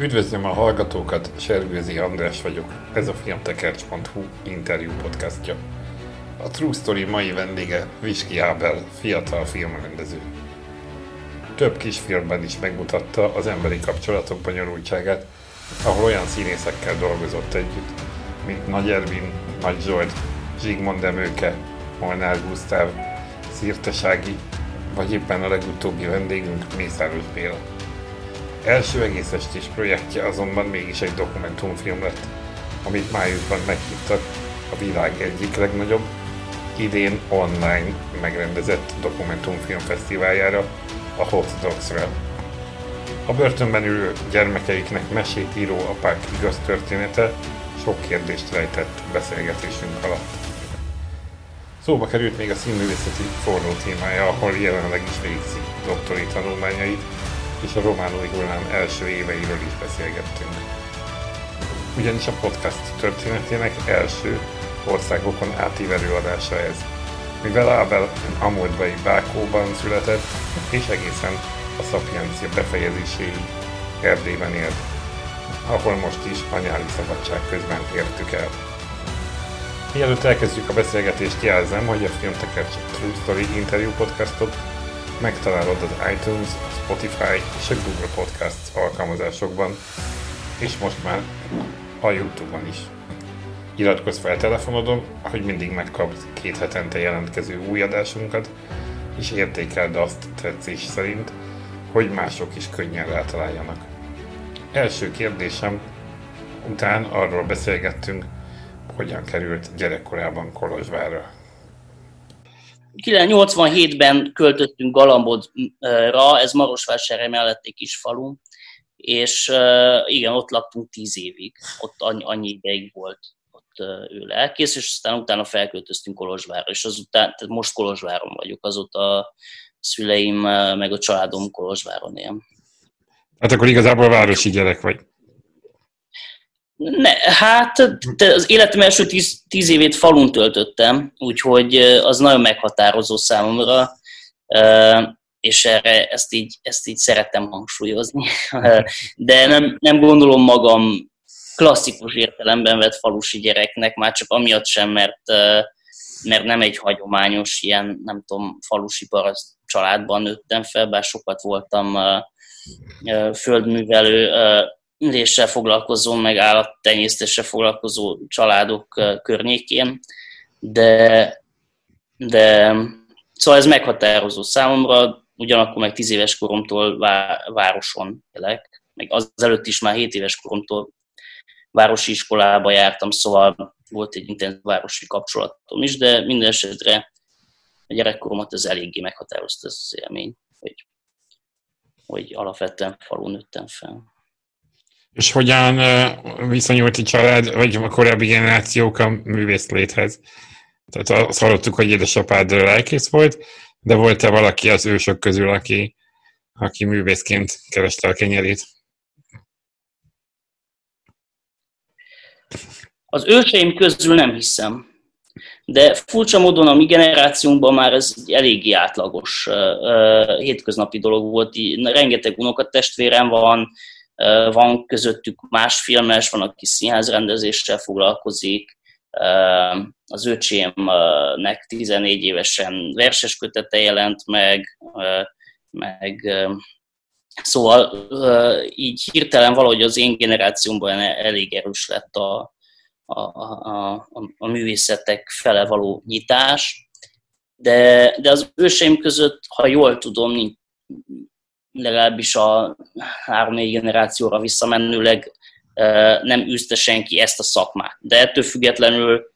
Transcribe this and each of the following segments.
Üdvözlöm a hallgatókat, Sergőzi András vagyok, ez a filmtekercs.hu interjú podcastja. A True Story mai vendége Viski Ábel, fiatal filmrendező. Több kisfilmben is megmutatta az emberi kapcsolatok bonyolultságát, ahol olyan színészekkel dolgozott együtt, mint Nagy Ervin, Nagy Zsolt, Zsigmond Demőke, Molnár Gusztáv, Szirtesági, vagy éppen a legutóbbi vendégünk Mészáros Béla. Első egész projektje azonban mégis egy dokumentumfilm lett, amit májusban meghívtak a világ egyik legnagyobb, idén online megrendezett dokumentumfilm fesztiváljára, a Hot Dogs-ra. A börtönben ülő gyermekeiknek mesét író apák igaz története sok kérdést rejtett beszélgetésünk alatt. Szóba került még a színművészeti forró témája, ahol jelenleg is végzi doktori tanulmányait, és a románói hullám első éveiről is beszélgettünk. Ugyanis a podcast történetének első országokon átívelő adása ez. Mivel Ábel a múltbai Bákóban született, és egészen a szapiencia befejezéséig Erdélyben élt, ahol most is a szabadság közben értük el. Mielőtt elkezdjük a beszélgetést, jelzem, hogy a Filmtekercs True Story interjú podcastot megtalálod az iTunes, a Spotify és a Google Podcasts alkalmazásokban, és most már a Youtube-on is. Iratkozz fel telefonodon, hogy mindig megkapsz két hetente jelentkező új adásunkat, és értékeld azt tetszés szerint, hogy mások is könnyen rátaláljanak. Első kérdésem után arról beszélgettünk, hogyan került gyerekkorában Kolozsvárra. 87-ben költöttünk Galambodra, ez Marosvásárhely mellett egy kis falu, és igen, ott laktunk tíz évig, ott annyi, annyi ideig volt ott ő lelkész, és aztán utána felköltöztünk Kolozsvárra, és azután, tehát most Kolozsváron vagyok, azóta a szüleim meg a családom Kolozsváron él. Hát akkor igazából városi gyerek vagy. Ne, hát az életem első tíz, tíz évét falun töltöttem, úgyhogy az nagyon meghatározó számomra, és erre ezt így, ezt így szerettem hangsúlyozni. De nem, nem gondolom magam klasszikus értelemben vett falusi gyereknek, már csak amiatt sem, mert, mert nem egy hagyományos ilyen, nem tudom, falusi paraszt családban nőttem fel, bár sokat voltam földművelő üléssel foglalkozó, meg állattenyésztéssel foglalkozó családok környékén, de, de szóval ez meghatározó számomra, ugyanakkor meg tíz éves koromtól városon élek, meg az előtt is már 7 éves koromtól városi iskolába jártam, szóval volt egy intenzív városi kapcsolatom is, de minden esetre a gyerekkoromat ez eléggé meghatározta ez az élmény, hogy, hogy alapvetően falun nőttem fel. És hogyan viszonyult a család, vagy a korábbi generációk a művész léthez? Tehát azt hallottuk, hogy édesapád lelkész volt, de volt-e valaki az ősök közül, aki, aki művészként kereste a kenyerét? Az őseim közül nem hiszem. De furcsa módon a mi generációnkban már ez egy eléggé átlagos hétköznapi dolog volt. Rengeteg unokatestvérem van, van közöttük más filmes, van, aki színházrendezéssel foglalkozik, az öcsémnek 14 évesen verses kötete jelent meg, meg szóval így hirtelen valahogy az én generációmban elég erős lett a, a, a, a, a művészetek fele való nyitás, de, de az őseim között, ha jól tudom, legalábbis a három-négy generációra visszamenőleg nem űzte senki ezt a szakmát. De ettől függetlenül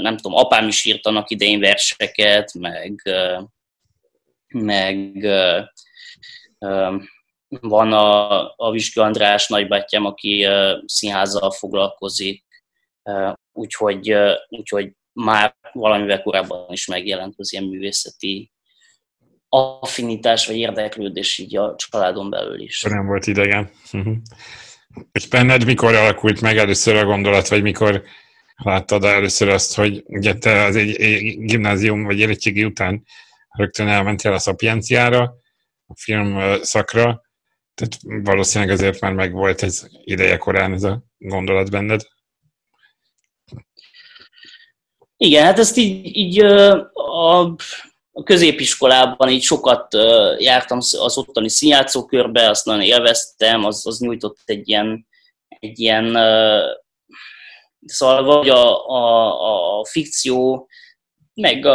nem tudom, apám is írt annak idején verseket, meg, meg van a, a Viski András nagybátyám, aki színházzal foglalkozik, úgyhogy, úgyhogy már valamivel korábban is megjelent az ilyen művészeti affinitás vagy érdeklődés így a családon belül is. Nem volt idegen. Uh-huh. És benned mikor alakult meg először a gondolat, vagy mikor láttad először azt, hogy ugye te az egy, egy gimnázium vagy érettségi után rögtön elmentél a szapienciára, a film szakra, Tehát valószínűleg azért már megvolt ez ideje korán ez a gondolat benned. Igen, hát ezt így, így a, a középiskolában így sokat jártam az ottani színjátszókörbe, azt nagyon élveztem, az, az nyújtott egy ilyen, egy ilyen szóval vagy a, a, a fikció, meg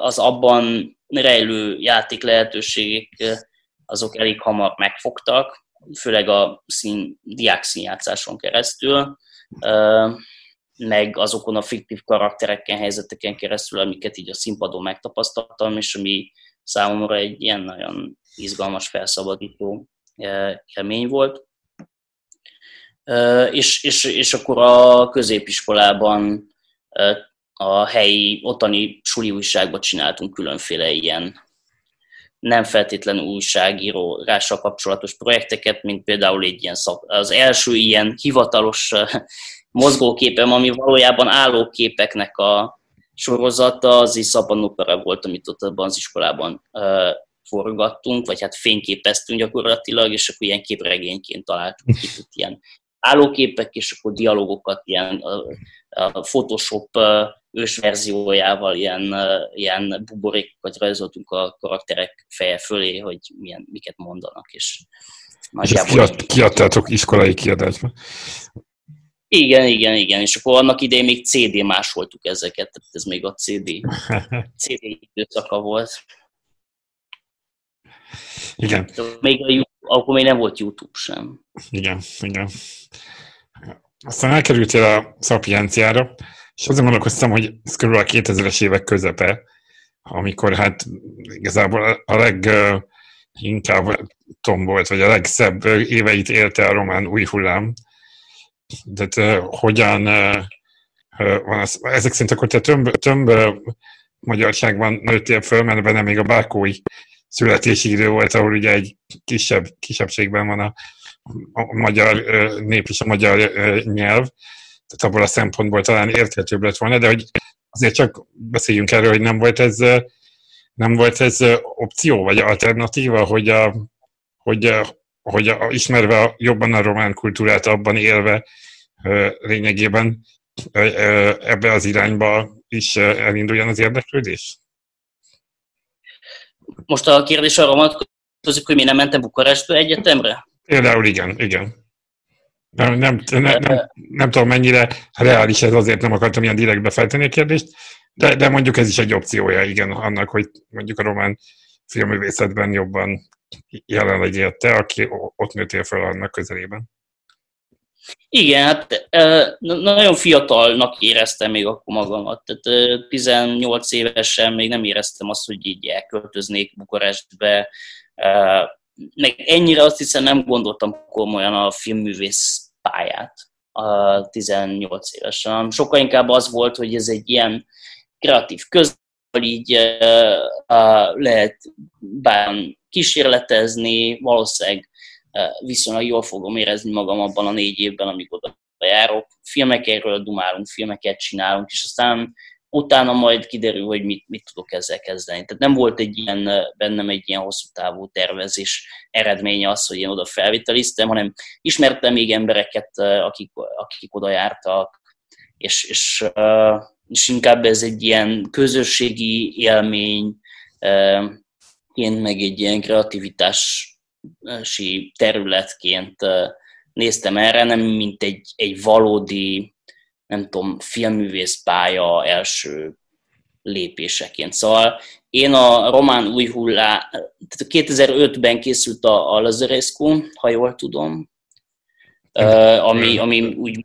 az abban rejlő játék lehetőségek azok elég hamar megfogtak, főleg a szín, diák színjátszáson keresztül, meg azokon a fiktív karaktereken, helyzeteken keresztül, amiket így a színpadon megtapasztaltam, és ami számomra egy ilyen nagyon izgalmas, felszabadító élmény volt. És, és, és akkor a középiskolában a helyi, ottani suli újságban csináltunk különféle ilyen nem feltétlenül újságírórással kapcsolatos projekteket, mint például egy ilyen szak, az első ilyen hivatalos mozgóképem, ami valójában állóképeknek a sorozata, az is Szaban Opera volt, amit ott abban az iskolában forgattunk, vagy hát fényképeztünk gyakorlatilag, és akkor ilyen képregényként találtunk itt ilyen állóképek, és akkor dialogokat ilyen a Photoshop ős verziójával ilyen, ilyen buborékokat rajzoltunk a karakterek feje fölé, hogy milyen, miket mondanak, és és ezt kiad, kiadtátok iskolai kiadásba? Igen, igen, igen, és akkor annak idején még CD másoltuk ezeket, tehát ez még a CD, CD időszaka volt. Igen. Még a, akkor még nem volt YouTube sem. Igen, igen. Aztán elkerültél a szapienciára, és azon gondolkoztam, hogy ez kb. a 2000-es évek közepe, amikor hát igazából a leginkább tombolt, vagy a legszebb éveit élte a román új hullám. Uh, hogyan van az, ezek szerint akkor te tömb, tömb magyarságban nőttél föl, mert benne még a bákói születési idő volt, ahol ugye egy kisebb, kisebbségben van a, a magyar nép és a magyar nyelv, tehát abból a szempontból talán érthetőbb lett volna, de hogy azért csak beszéljünk erről, hogy nem volt ez, nem volt ez opció, vagy alternatíva, hogy, a, hogy, hogy a, ismerve a, jobban a román kultúrát, abban élve lényegében ebbe az irányba is elinduljon az érdeklődés? Most a kérdés arra vonatkozik, hogy mi nem mentem Bukarestbe egyetemre? Például igen, igen. Nem, nem, nem, nem, nem tudom mennyire reális ez, azért nem akartam ilyen direktbe feltenni a kérdést, de, de mondjuk ez is egy opciója, igen, annak, hogy mondjuk a román filmművészetben jobban jelen legyél te, aki ott nőttél fel annak közelében. Igen, hát nagyon fiatalnak éreztem még akkor magamat. Tehát 18 évesen még nem éreztem azt, hogy így elköltöznék Bukarestbe. Meg ennyire azt hiszem nem gondoltam komolyan a filmművész pályát a 18 évesen. Sokkal inkább az volt, hogy ez egy ilyen kreatív köz, így lehet bár kísérletezni, valószínűleg viszonylag jól fogom érezni magam abban a négy évben, amikor oda járok. Filmekről dumálunk, filmeket csinálunk, és aztán utána majd kiderül, hogy mit, mit tudok ezzel kezdeni. Tehát nem volt egy ilyen, bennem egy ilyen hosszú távú tervezés eredménye az, hogy én oda felviteliztem, hanem ismertem még embereket, akik, akik oda jártak, és, és, és inkább ez egy ilyen közösségi élmény, meg egy ilyen kreativitás területként néztem erre, nem mint egy, egy valódi, nem tudom, filmművész pálya első lépéseként. Szóval én a román új hullá, tehát 2005-ben készült a, a Lazarescu, ha jól tudom, ami, ami úgy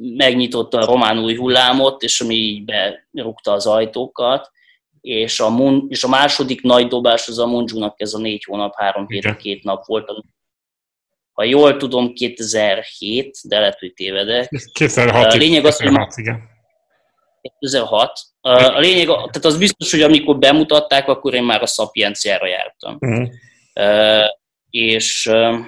megnyitotta a román új hullámot, és ami így berúgta az ajtókat, és a, Mun, és a második nagy dobás az a Munjunak ez a négy hónap, három hét, két nap volt. Ha jól tudom, 2007, de lehet, hogy tévedek. 2006, a lényeg az, 2006 igen. 2006. A lényeg, tehát az biztos, hogy amikor bemutatták, akkor én már a Sapienciára jártam. Uh-huh. Uh, és uh,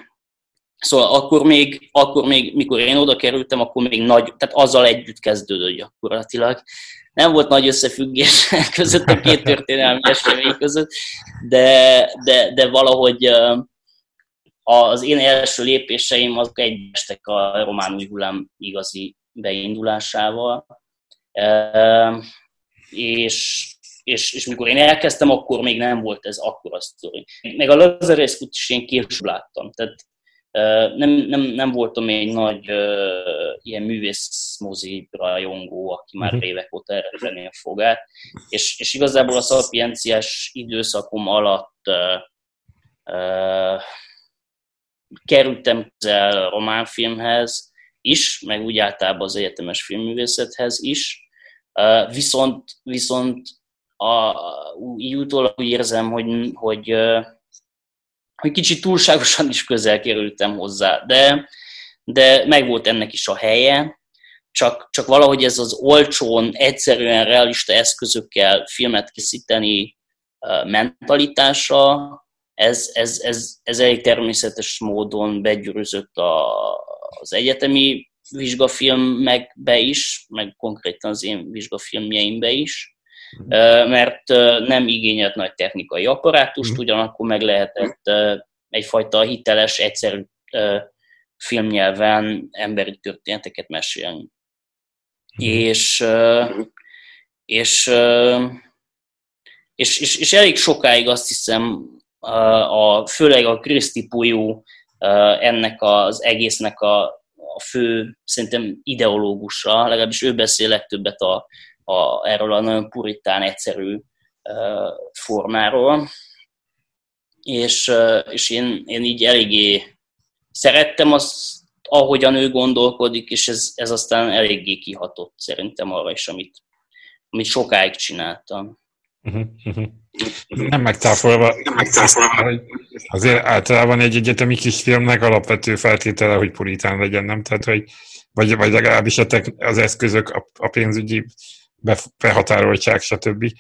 szóval akkor még, akkor még, mikor én oda kerültem, akkor még nagy, tehát azzal együtt kezdődött gyakorlatilag nem volt nagy összefüggés között a két történelmi esemény között, de, de, de valahogy az én első lépéseim azok egyestek a román új hullám igazi beindulásával. És, és, és mikor én elkezdtem, akkor még nem volt ez akkora sztori. Meg a Lazarus is én később láttam. Tehát nem, nem, nem voltam egy nagy ilyen művészmozi rajongó, aki már uh-huh. évek óta erre a fogát, és, és igazából a szapienciás időszakom alatt kerültem közel a román filmhez is, meg úgy általában az egyetemes filmművészethez is, viszont, viszont a, úgy utólag úgy érzem, hogy, hogy hogy kicsit túlságosan is közel kerültem hozzá, de, de megvolt ennek is a helye, csak, csak valahogy ez az olcsón, egyszerűen realista eszközökkel filmet készíteni mentalitása, ez, ez, ez, ez elég természetes módon begyűrűzött a, az egyetemi vizsgafilmekbe is, meg konkrétan az én vizsgafilmjeimbe is mert nem igényelt nagy technikai apparátust, mhm. ugyanakkor meg lehetett egyfajta hiteles, egyszerű filmnyelven emberi történeteket mesélni. Mhm. És, és, és, és, és elég sokáig azt hiszem, a, főleg a Kriszti Pujú ennek az egésznek a, a fő, szerintem ideológusa, legalábbis ő beszél legtöbbet a, a, erről a nagyon puritán, egyszerű formáról. És, és én, én így eléggé szerettem azt, ahogyan ő gondolkodik, és ez, ez aztán eléggé kihatott szerintem arra is, amit, amit sokáig csináltam. Uh-huh, uh-huh. Nem megtáfolva, nem megtáfolva, hogy azért általában egy egyetemi kisfilmnek alapvető feltétele, hogy puritán legyen, nem? Tehát, hogy vagy, vagy legalábbis a tek, az eszközök, a, a pénzügyi behatároltság, stb.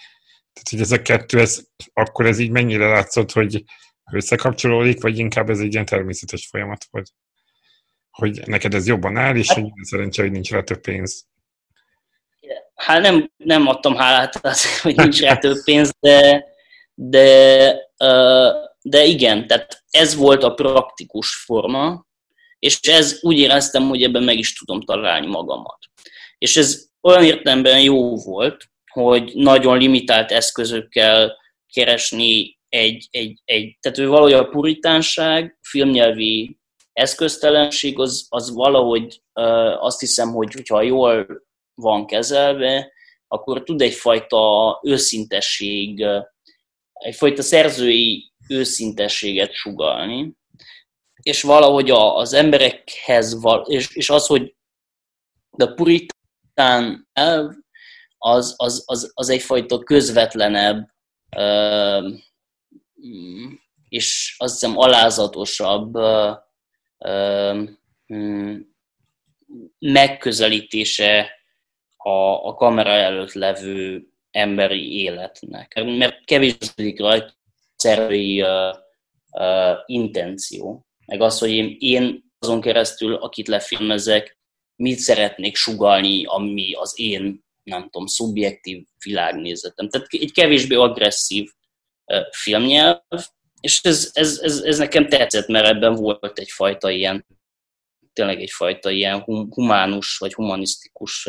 Tehát, hogy ez a kettő, ez, akkor ez így mennyire látszott, hogy összekapcsolódik, vagy inkább ez egy ilyen természetes folyamat volt? Hogy neked ez jobban áll, és hogy szerencsé, hogy nincs rá több pénz. Hát nem, nem adtam hálát azért, hogy nincs rá több pénz, de, de, de igen, tehát ez volt a praktikus forma, és ez úgy éreztem, hogy ebben meg is tudom találni magamat. És ez olyan értelemben jó volt, hogy nagyon limitált eszközökkel keresni egy, egy, egy tehát ő valahogy a puritánság, filmnyelvi eszköztelenség, az, az valahogy azt hiszem, hogy hogyha jól van kezelve, akkor tud egyfajta őszintesség, egyfajta szerzői őszintességet sugalni, és valahogy az emberekhez, val, és, és az, hogy de purit, puritán elv az, az, az, az egyfajta közvetlenebb és azt hiszem alázatosabb megközelítése a, a kamera előtt levő emberi életnek. Mert kevésbé rajta szervei uh, uh, intenció. Meg az, hogy én, én azon keresztül, akit lefilmezek, mit szeretnék sugalni, ami az én, nem tudom, szubjektív világnézetem. Tehát egy kevésbé agresszív filmnyelv, és ez, ez, ez, ez nekem tetszett, mert ebben volt egyfajta ilyen, tényleg egyfajta ilyen humánus vagy humanisztikus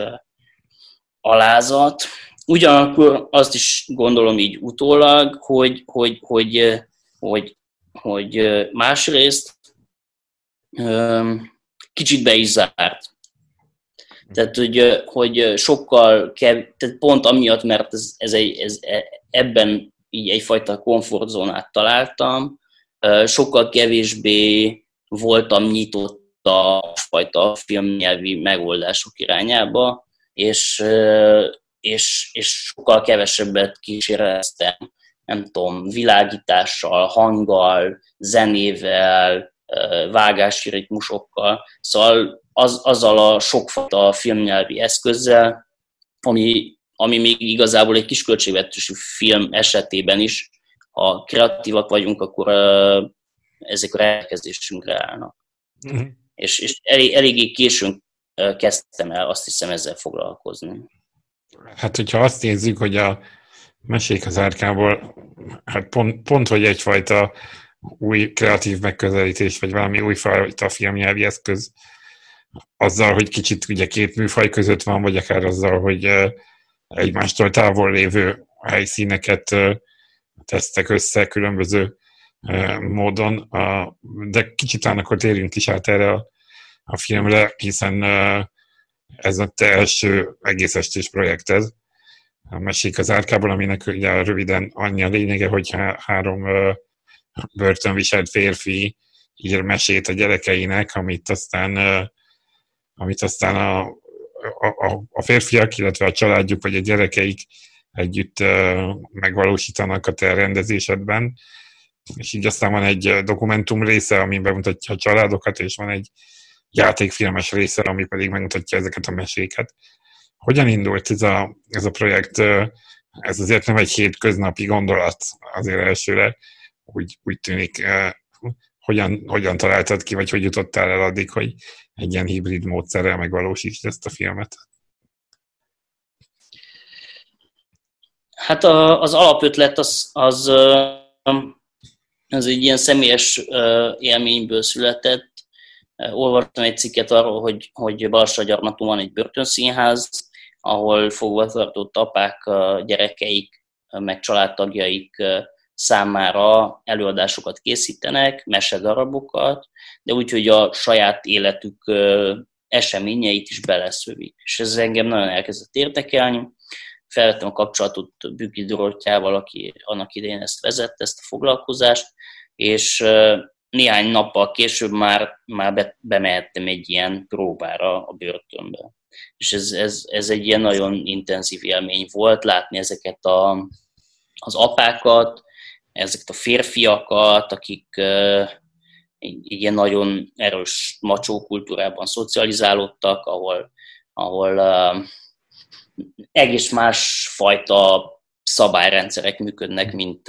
alázat. Ugyanakkor azt is gondolom így utólag, hogy, hogy, hogy, hogy, hogy másrészt kicsit be is zárt. Tehát, hogy, hogy sokkal kev, tehát pont amiatt, mert ez, ez, egy, ez e, ebben így egyfajta komfortzónát találtam, sokkal kevésbé voltam nyitott a fajta filmnyelvi megoldások irányába, és, és, és sokkal kevesebbet kíséreztem, nem tudom, világítással, hanggal, zenével, vágási ritmusokkal. Szóval az, azzal a sokfajta filmnyelvi eszközzel, ami, ami még igazából egy kisköltségvetésű film esetében is, ha kreatívak vagyunk, akkor ezek a rendelkezésünkre állnak. Uh-huh. És, és elég, eléggé későn kezdtem el azt hiszem ezzel foglalkozni. Hát, hogyha azt nézzük, hogy a mesék az árkából, hát pont, pont hogy egyfajta új kreatív megközelítés, vagy valami újfajta filmnyelvi eszköz azzal, hogy kicsit ugye két műfaj között van, vagy akár azzal, hogy egymástól távol lévő helyszíneket tesztek össze különböző módon, de kicsit akkor térjünk is át erre a, a filmre, hiszen ez a te első egész estés projekted, a Mesék az árkából, aminek ugye röviden annyi a lényege, hogy három börtönviselt férfi ír mesét a gyerekeinek, amit aztán, amit aztán a, a, a férfiak, illetve a családjuk vagy a gyerekeik együtt megvalósítanak a te rendezésedben. És így aztán van egy dokumentum része, ami bemutatja a családokat, és van egy játékfilmes része, ami pedig megmutatja ezeket a meséket. Hogyan indult ez a, ez a projekt? Ez azért nem egy hétköznapi gondolat azért elsőre, úgy, úgy tűnik. Hogyan, hogyan találtad ki, vagy hogy jutottál el addig, hogy egy ilyen hibrid módszerrel megvalósítsd ezt a filmet? Hát a, az alapötlet az, az, az egy ilyen személyes élményből született. Olvastam egy cikket arról, hogy, hogy Balsa van egy börtönszínház, ahol fogva tartott apák gyerekeik, meg családtagjaik számára előadásokat készítenek, mesedarabokat, de úgy, hogy a saját életük eseményeit is beleszövik. És ez engem nagyon elkezdett érdekelni. Felvettem a kapcsolatot Bükki Dorottyával, aki annak idején ezt vezette, ezt a foglalkozást, és néhány nappal később már, már be, bemehettem egy ilyen próbára a börtönbe. És ez, ez, ez egy ilyen nagyon intenzív élmény volt, látni ezeket a, az apákat, ezeket a férfiakat, akik uh, egy, ilyen nagyon erős macsó kultúrában szocializálódtak, ahol, ahol uh, egész más fajta szabályrendszerek működnek, mint,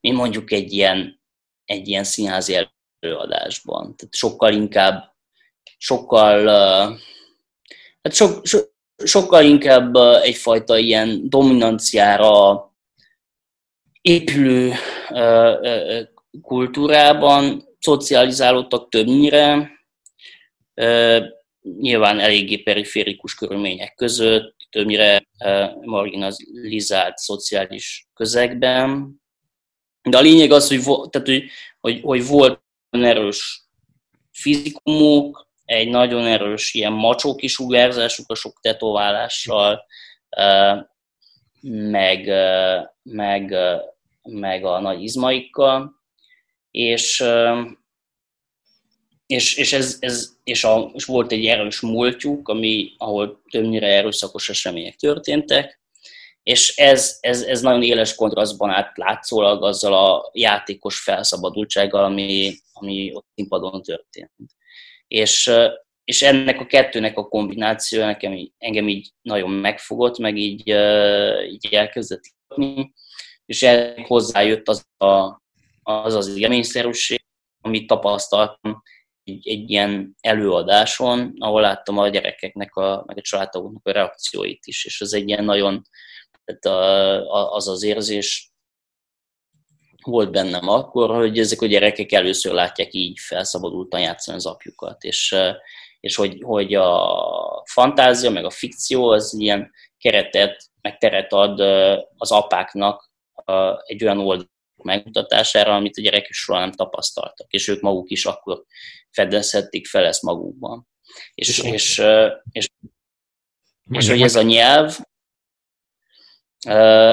mint mondjuk egy ilyen egy ilyen színházi előadásban. Tehát sokkal inkább, sokkal, hát so, so, sokkal inkább egyfajta ilyen dominanciára épülő kultúrában szocializálódtak többnyire, nyilván eléggé periférikus körülmények között, többnyire marginalizált szociális közegben, de a lényeg az, hogy, tehát, hogy, hogy, hogy volt erős fizikumuk, egy nagyon erős ilyen macsó kisugárzásuk a sok tetoválással, meg, meg, meg a nagy izmaikkal, és, és, és, ez, ez, és, a, és volt egy erős múltjuk, ami, ahol többnyire erőszakos események történtek, és ez, ez, ez nagyon éles kontrasztban állt látszólag azzal a játékos felszabadultsággal, ami, ami ott színpadon történt. És, és ennek a kettőnek a kombináció nekem, engem így nagyon megfogott, meg így, így elkezdett és ennek hozzájött az a, az, az élményszerűség, amit tapasztaltam egy, egy ilyen előadáson, ahol láttam a gyerekeknek, a, meg a családtagoknak a reakcióit is, és ez egy ilyen nagyon, tehát az az érzés volt bennem akkor, hogy ezek a gyerekek először látják így felszabadultan játszani az apjukat, és, és hogy, hogy a fantázia, meg a fikció az ilyen keretet, meg teret ad az apáknak egy olyan oldal megmutatására, amit a gyerekek soha nem tapasztaltak, és ők maguk is akkor fedezhették fel ezt magukban. És, és, és, és, és hogy ez a nyelv,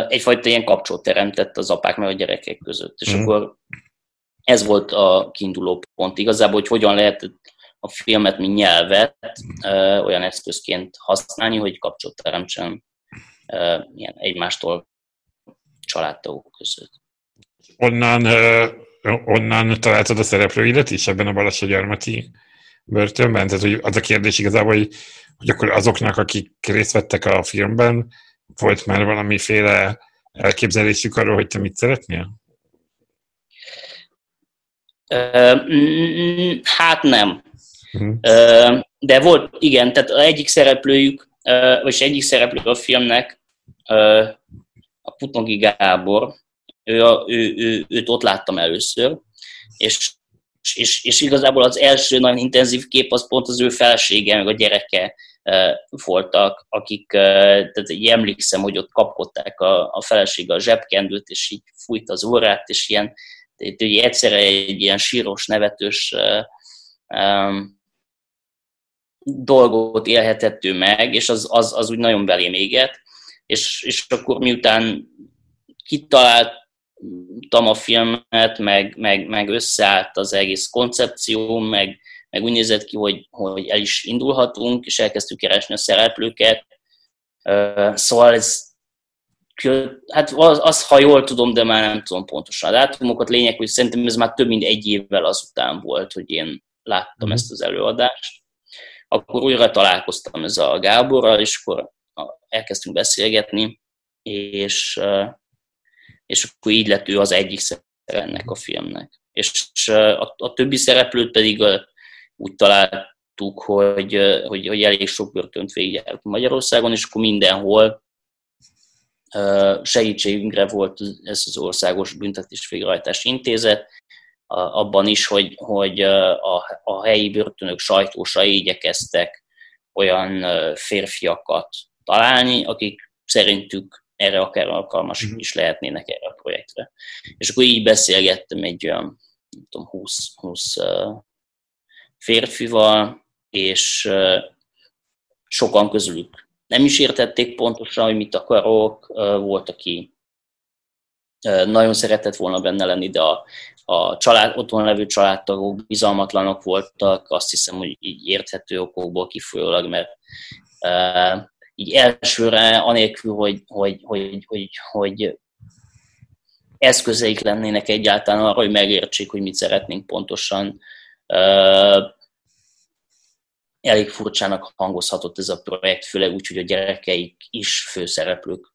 egyfajta ilyen kapcsolat teremtett az apák meg a gyerekek között. És mm. akkor ez volt a kiinduló pont igazából, hogy hogyan lehet a filmet, mint nyelvet olyan eszközként használni, hogy kapcsolat teremtsen ilyen egymástól családtagok között. Onnan, onnan találtad a szereplőidet is ebben a Balassagyarmati börtönben? Tehát hogy az a kérdés igazából, hogy, hogy akkor azoknak, akik részt vettek a filmben, volt már valamiféle elképzelésük arról, hogy te mit szeretnél? Hát nem. Uh-huh. De volt, igen, tehát egyik szereplőjük, vagy egyik szereplő a filmnek, a Putongi Gábor, ő, a, ő, ő, őt ott láttam először, és, és, és igazából az első nagyon intenzív kép az pont az ő felesége, meg a gyereke voltak, akik, tehát így emlékszem, hogy ott kapkodták a, a felesége a zsebkendőt, és így fújt az órát, és ilyen, tehát, hogy egyszerre egy ilyen síros, nevetős um, dolgot élhetett ő meg, és az, az, az úgy nagyon belém éget, és, és akkor miután kitaláltam a filmet, meg, meg, meg összeállt az egész koncepció, meg, meg úgy nézett ki, hogy, hogy el is indulhatunk, és elkezdtük keresni a szereplőket. Szóval ez, hát az, az, ha jól tudom, de már nem tudom pontosan a dátumokat. Lényeg, hogy szerintem ez már több mint egy évvel azután volt, hogy én láttam mm. ezt az előadást. Akkor újra találkoztam ez a Gáborral, és akkor elkezdtünk beszélgetni, és, és akkor így lett ő az egyik szereplő ennek a filmnek. És a, a többi szereplőt pedig úgy találtuk, hogy, hogy, hogy elég sok börtönt végigjártunk Magyarországon, és akkor mindenhol segítségünkre volt ez az országos büntetés végrehajtási intézet, abban is, hogy, hogy a, a helyi börtönök sajtósai igyekeztek olyan férfiakat találni, akik szerintük erre akár alkalmasak mhm. is lehetnének erre a projektre. És akkor így beszélgettem egy olyan, nem tudom, 20, 20 férfival, és sokan közülük nem is értették pontosan, hogy mit akarok. Volt, aki nagyon szeretett volna benne lenni, de a, a család, otthon levő családtagok bizalmatlanok voltak, azt hiszem, hogy így érthető okokból kifolyólag, mert így elsőre, anélkül, hogy, hogy, hogy, hogy, hogy eszközeik lennének egyáltalán arra, hogy megértsék, hogy mit szeretnénk pontosan. Elég furcsának hangozhatott ez a projekt, főleg úgy, hogy a gyerekeik is főszereplők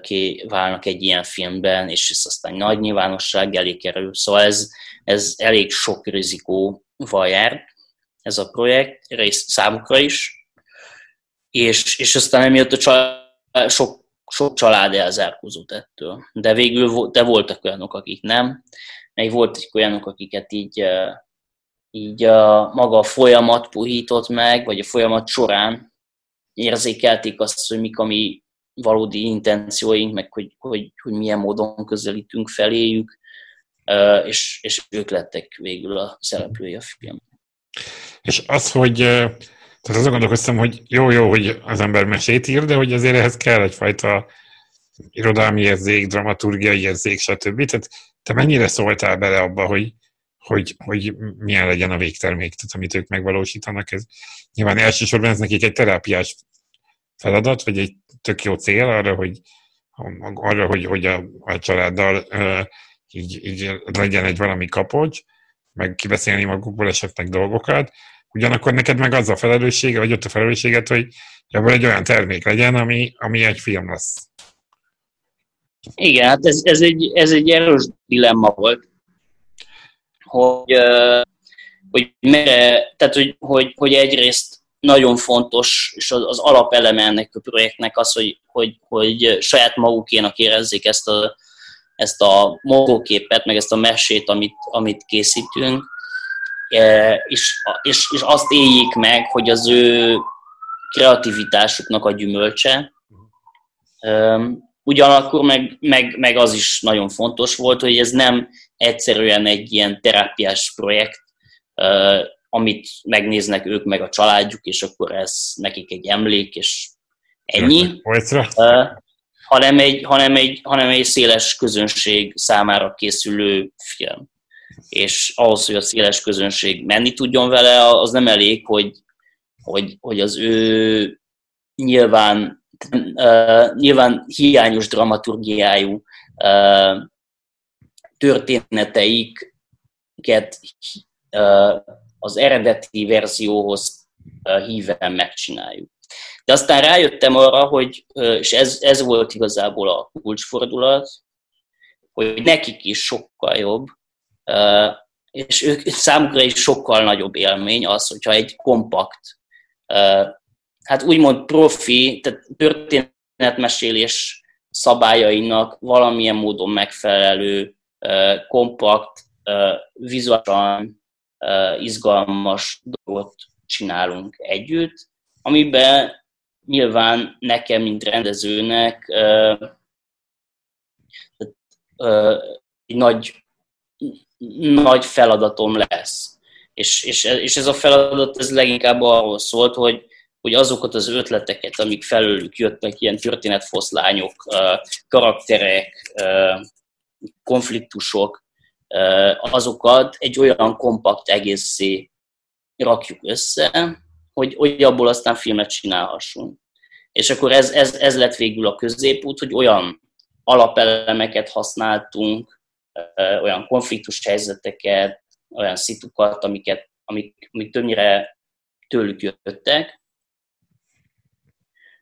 ki válnak egy ilyen filmben, és ez aztán nagy nyilvánosság elé kerül. Szóval ez, ez elég sok rizikóval jár, ez a projekt, rész számukra is, és, és aztán emiatt a család, sok, sok család elzárkózott ettől. De végül de voltak olyanok, akik nem, meg voltak olyanok, akiket így, így a maga a folyamat puhított meg, vagy a folyamat során érzékelték azt, hogy mik a mi valódi intencióink, meg hogy, hogy, hogy milyen módon közelítünk feléjük, és, és ők lettek végül a szereplői a film. És az, hogy tehát azon gondolkoztam, hogy jó-jó, hogy az ember mesét ír, de hogy azért ehhez kell egyfajta irodalmi érzék, dramaturgiai érzék, stb. Tehát te mennyire szóltál bele abba, hogy, hogy, hogy milyen legyen a végtermék, tehát amit ők megvalósítanak. Ez nyilván elsősorban ez nekik egy terápiás feladat, vagy egy tök jó cél arra, hogy, arra, hogy, hogy a, a családdal uh, így, így legyen egy valami kapocs, meg kibeszélni magukból esetleg dolgokat, Ugyanakkor neked meg az a felelőssége, vagy ott a felelősséget, hogy ebből egy olyan termék legyen, ami, ami egy film lesz. Igen, hát ez, ez, egy, ez egy erős dilemma volt, hogy, hogy, mere, tehát, hogy, hogy, hogy egyrészt nagyon fontos, és az, az alapeleme ennek a projektnek az, hogy, hogy, hogy saját magukénak érezzék ezt a, ezt a mozgóképet, meg ezt a mesét, amit, amit készítünk, és, és, és azt éljék meg, hogy az ő kreativitásuknak a gyümölcse. Ugyanakkor meg, meg, meg az is nagyon fontos volt, hogy ez nem egyszerűen egy ilyen terápiás projekt, amit megnéznek ők meg a családjuk, és akkor ez nekik egy emlék, és ennyi. hanem egy, hanem, egy, hanem egy széles közönség számára készülő film és ahhoz, hogy a széles közönség menni tudjon vele, az nem elég, hogy, hogy, hogy az ő nyilván, uh, nyilván hiányos dramaturgiájú uh, történeteiket uh, az eredeti verzióhoz uh, híven megcsináljuk. De aztán rájöttem arra, hogy, és ez, ez volt igazából a kulcsfordulat, hogy nekik is sokkal jobb, és ők számukra is sokkal nagyobb élmény az, hogyha egy kompakt, hát úgymond profi, tehát történetmesélés szabályainak valamilyen módon megfelelő, kompakt, vizuálisan izgalmas dolgot csinálunk együtt, amiben nyilván nekem, mint rendezőnek egy nagy, nagy feladatom lesz. És, és, és ez a feladat ez leginkább arról szólt, hogy, hogy azokat az ötleteket, amik felőlük jöttek, ilyen történetfoszlányok, karakterek, konfliktusok, azokat egy olyan kompakt egészé rakjuk össze, hogy, hogy abból aztán filmet csinálhassunk. És akkor ez, ez, ez lett végül a középút, hogy olyan alapelemeket használtunk, olyan konfliktus helyzeteket, olyan szitukat, amiket, amik, amik többnyire tőlük jöttek.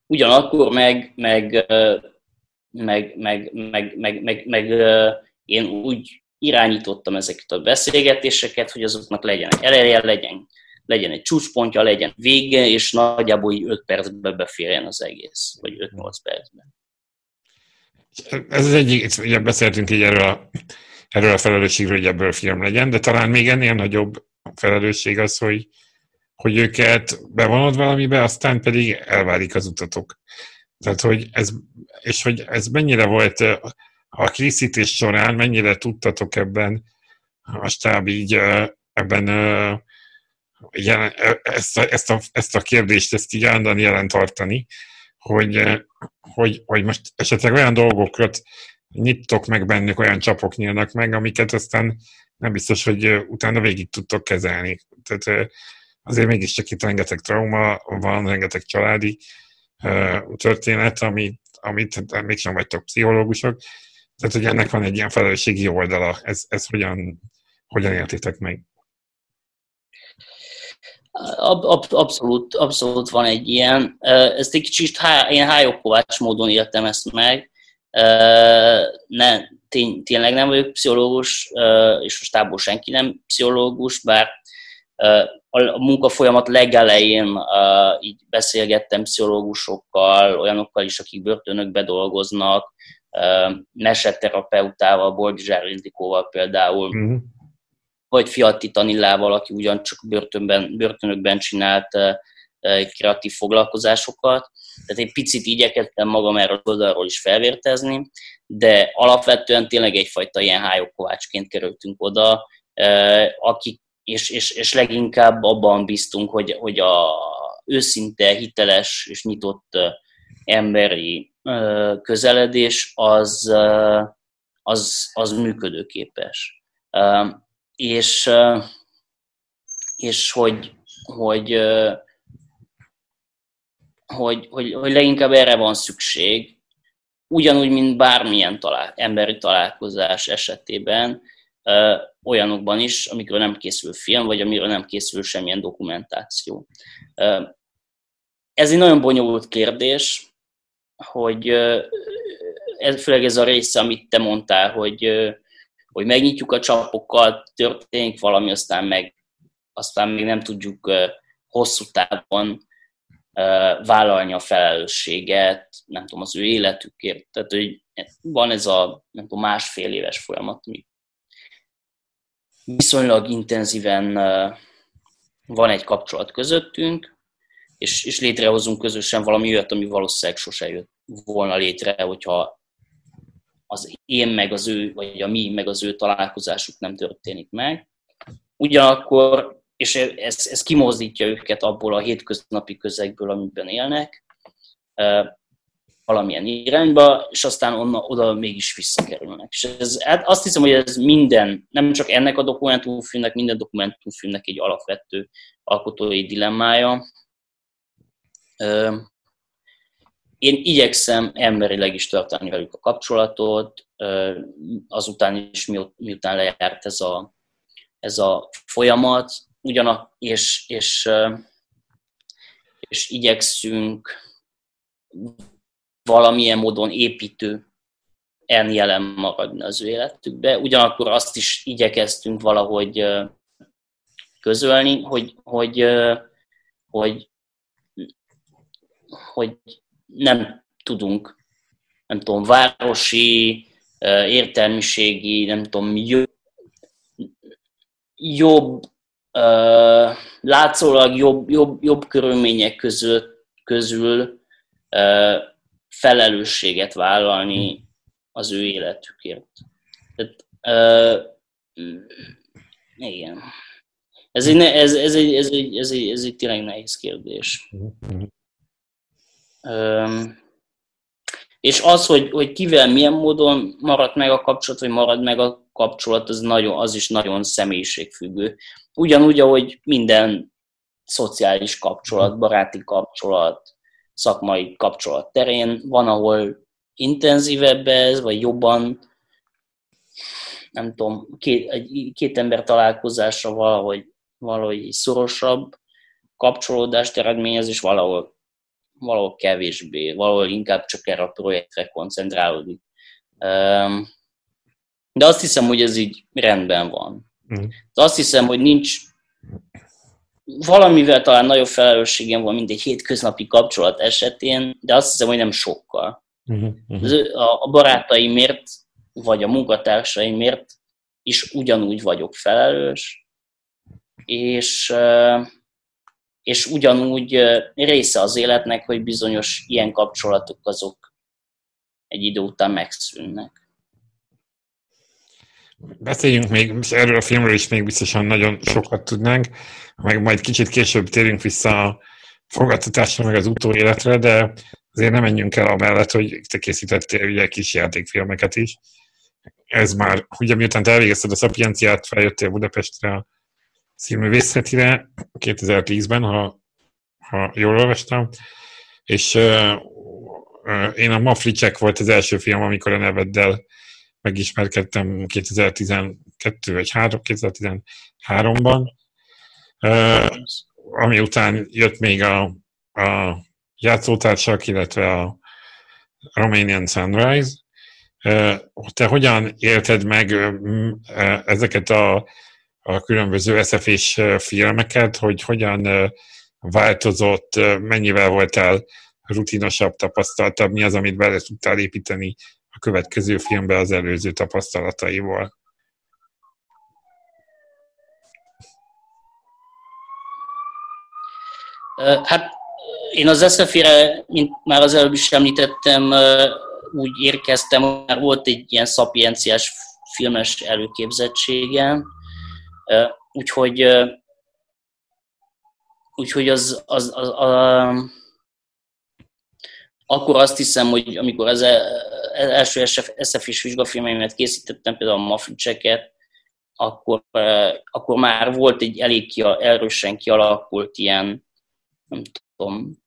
Ugyanakkor meg, meg, meg, meg, meg, meg, meg, meg én úgy irányítottam ezeket a beszélgetéseket, hogy azoknak legyen eleje, legyen, legyen egy csúcspontja, legyen vége, és nagyjából 5 percbe beférjen az egész, vagy 5-8 percben. Ez az egyik, ugye beszéltünk így erről a, erről a felelősségről, hogy ebből film legyen, de talán még ennél nagyobb felelősség az, hogy, hogy őket bevonod valamibe, aztán pedig elválik az utatok. Tehát, hogy ez, és hogy ez mennyire volt a készítés során, mennyire tudtatok ebben a stáb így ebben jelen, ezt, a, ezt, a, ezt a kérdést ezt így állandóan jelen tartani, hogy, hogy, hogy most esetleg olyan dolgokat nyittok meg bennük, olyan csapok nyílnak meg, amiket aztán nem biztos, hogy utána végig tudtok kezelni. Tehát azért mégiscsak itt rengeteg trauma van, rengeteg családi történet, amit, amit mégsem vagytok pszichológusok. Tehát, hogy ennek van egy ilyen felelősségi oldala. Ez, ez hogyan, hogyan értitek meg? Ab, abszolút, abszolút van egy ilyen. Ezt egy kicsit há, én hájokkovács módon éltem ezt meg. Ne, tény, tényleg nem vagyok pszichológus, és most tából senki nem pszichológus, bár a munkafolyamat legelején így beszélgettem pszichológusokkal, olyanokkal is, akik börtönökbe dolgoznak, meseterapeutával, Boldizsár Ildikóval például, uh-huh vagy Fiatti Tanillával, aki ugyancsak börtönben, börtönökben csinált kreatív foglalkozásokat. Tehát egy picit igyekeztem magam erről oldalról is felvértezni, de alapvetően tényleg egyfajta ilyen hájokkovácsként kerültünk oda, akik, és, és, és leginkább abban bíztunk, hogy, hogy a őszinte, hiteles és nyitott emberi közeledés az, az, az működőképes és, és hogy, hogy, hogy, hogy, hogy leginkább erre van szükség, ugyanúgy, mint bármilyen talál, emberi találkozás esetében, olyanokban is, amikor nem készül film, vagy amiről nem készül semmilyen dokumentáció. Ez egy nagyon bonyolult kérdés, hogy ez, főleg ez a része, amit te mondtál, hogy, hogy megnyitjuk a csapokkal, történik valami, aztán meg aztán még nem tudjuk hosszú távon vállalni a felelősséget, nem tudom, az ő életükért. Tehát, hogy van ez a nem tudom, másfél éves folyamat, ami viszonylag intenzíven van egy kapcsolat közöttünk, és, és létrehozunk közösen valami olyat, ami valószínűleg sose jött volna létre, hogyha az én meg az ő, vagy a mi meg az ő találkozásuk nem történik meg. Ugyanakkor, és ez, ez kimozdítja őket abból a hétköznapi közegből, amiben élnek, valamilyen irányba, és aztán onna, oda mégis visszakerülnek. És ez, hát azt hiszem, hogy ez minden, nem csak ennek a dokumentumfilmnek, minden dokumentumfilmnek egy alapvető alkotói dilemmája én igyekszem emberileg is tartani velük a kapcsolatot, azután is miután lejárt ez a, ez a folyamat, ugyanak, és, és, és igyekszünk valamilyen módon építő en jelen maradni az ő életükbe. Ugyanakkor azt is igyekeztünk valahogy közölni, hogy, hogy, hogy, hogy nem tudunk, nem tudom, városi, értelmiségi, nem tudom, jobb, uh, látszólag jobb, jobb, jobb körülmények között, közül felelősséget vállalni az ő életükért. Tehát, igen. Ez egy, ez, ez, egy, ez, egy, ez, egy, ez egy tényleg nehéz kérdés. És az, hogy, hogy kivel milyen módon marad meg a kapcsolat, vagy marad meg a kapcsolat, az, nagyon, az is nagyon személyiségfüggő. Ugyanúgy, ahogy minden szociális kapcsolat, baráti kapcsolat, szakmai kapcsolat terén van, ahol intenzívebb ez, vagy jobban, nem tudom, két, egy, két ember találkozása valahogy, valahogy szorosabb kapcsolódást eredményez, és valahol valahol kevésbé, valahol inkább csak erre a projektre koncentrálódik. De azt hiszem, hogy ez így rendben van. Mm. De azt hiszem, hogy nincs valamivel talán nagyobb felelősségem van, mint egy hétköznapi kapcsolat esetén, de azt hiszem, hogy nem sokkal. Mm-hmm. A barátaimért, vagy a munkatársaimért is ugyanúgy vagyok felelős, és és ugyanúgy része az életnek, hogy bizonyos ilyen kapcsolatok azok egy idő után megszűnnek. Beszéljünk még erről a filmről is még biztosan nagyon sokat tudnánk, meg majd kicsit később térünk vissza a fogadtatásra, meg az utóéletre, de azért nem menjünk el amellett, hogy te készítettél ugye kis játékfilmeket is. Ez már, ugye miután te elvégezted a szapienciát, feljöttél Budapestre színművészetire 2010-ben, ha, ha jól olvastam, és uh, uh, én a Mafricek volt az első film, amikor a neveddel megismerkedtem 2012 vagy 3, 2013-ban, uh, ami után jött még a, a játszótársak, illetve a Romanian Sunrise. Te hogyan élted meg ezeket a a különböző SF-és filmeket, hogy hogyan változott, mennyivel voltál rutinosabb, tapasztaltabb, mi az, amit bele tudtál építeni a következő filmbe az előző tapasztalataiból. Hát én az SZF-re, mint már az előbb is említettem, úgy érkeztem, már volt egy ilyen szapienciás filmes előképzettségem, Úgyhogy, úgyhogy az, az, az, az, akkor azt hiszem, hogy amikor az első SF-is vizsgafilmeimet készítettem, például a Maficseket, akkor, akkor már volt egy elég kia, erősen kialakult ilyen, nem tudom,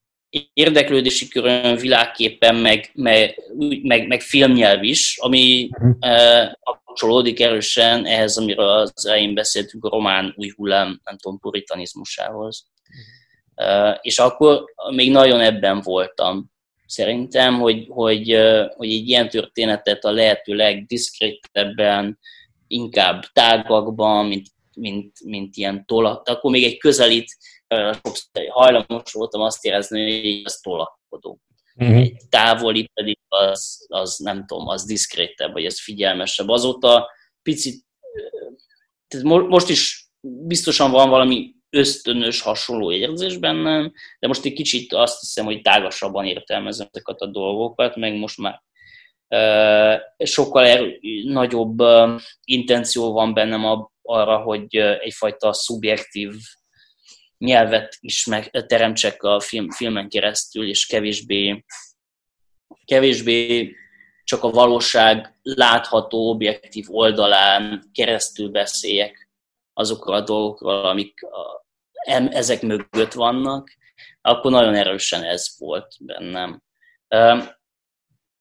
érdeklődési körön, világképpen, meg, meg, meg, meg filmnyelv is, ami uh, kapcsolódik erősen ehhez, amiről az elején beszéltünk, a román új hullám, nem tudom, puritanizmusához. Uh, és akkor még nagyon ebben voltam. Szerintem, hogy, hogy, hogy egy ilyen történetet a lehető legdiszkrétebben, inkább tágakban, mint, mint, mint ilyen tolat, akkor még egy közelít hajlamos voltam azt érezni, hogy ez tolakodó. Uh-huh. Egy távoli pedig az, az, nem tudom, az diszkrétebb, vagy ez figyelmesebb. Azóta picit, tehát most is biztosan van valami ösztönös hasonló érzés bennem, de most egy kicsit azt hiszem, hogy tágasabban értelmezem ezeket a dolgokat, meg most már sokkal er, nagyobb intenció van bennem arra, hogy egyfajta szubjektív nyelvet is megteremtsek a film, filmen keresztül, és kevésbé, kevésbé csak a valóság látható, objektív oldalán keresztül beszéljek azokról a dolgokról, amik a, ezek mögött vannak, akkor nagyon erősen ez volt bennem.